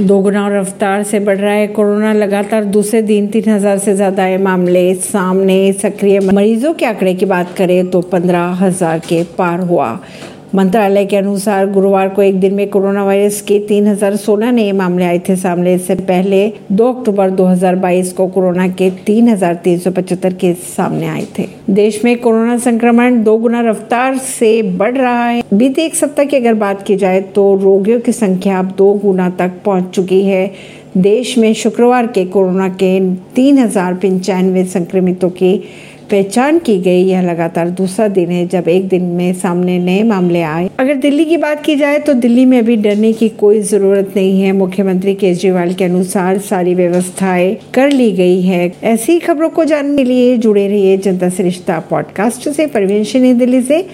दोगुना रफ्तार से बढ़ रहा है। कोरोना लगातार दूसरे दिन तीन हज़ार से ज़्यादा मामले सामने सक्रिय। मरीजों के आंकड़े की बात करें तो पंद्रह हज़ार के पार हुआ। मंत्रालय के अनुसार गुरुवार को एक दिन में कोरोना वायरस के 3016 नए मामले आए थे। सामने इससे पहले 2 अक्टूबर 2022 को कोरोना के 3375 केस सामने आए थे। देश में कोरोना संक्रमण दो गुना रफ्तार से बढ़ रहा है। बीते एक सप्ताह की अगर बात की जाए तो रोगियों की संख्या अब दो गुना तक पहुँच चुकी है। देश में शुक्रवार के कोरोना के तीन हज़ार पंचानवे संक्रमितों की पहचान की गई यह लगातार दूसरा दिन है जब एक दिन में सामने नए मामले आए। अगर दिल्ली की बात की जाए तो दिल्ली में अभी डरने की कोई ज़रूरत नहीं है। मुख्यमंत्री केजरीवाल के अनुसार सारी व्यवस्थाएँ कर ली गई है। ऐसी खबरों को जानने के लिए जुड़े रहिए जनता रिश्ता पॉडकास्ट से। परवीन दिल्ली से।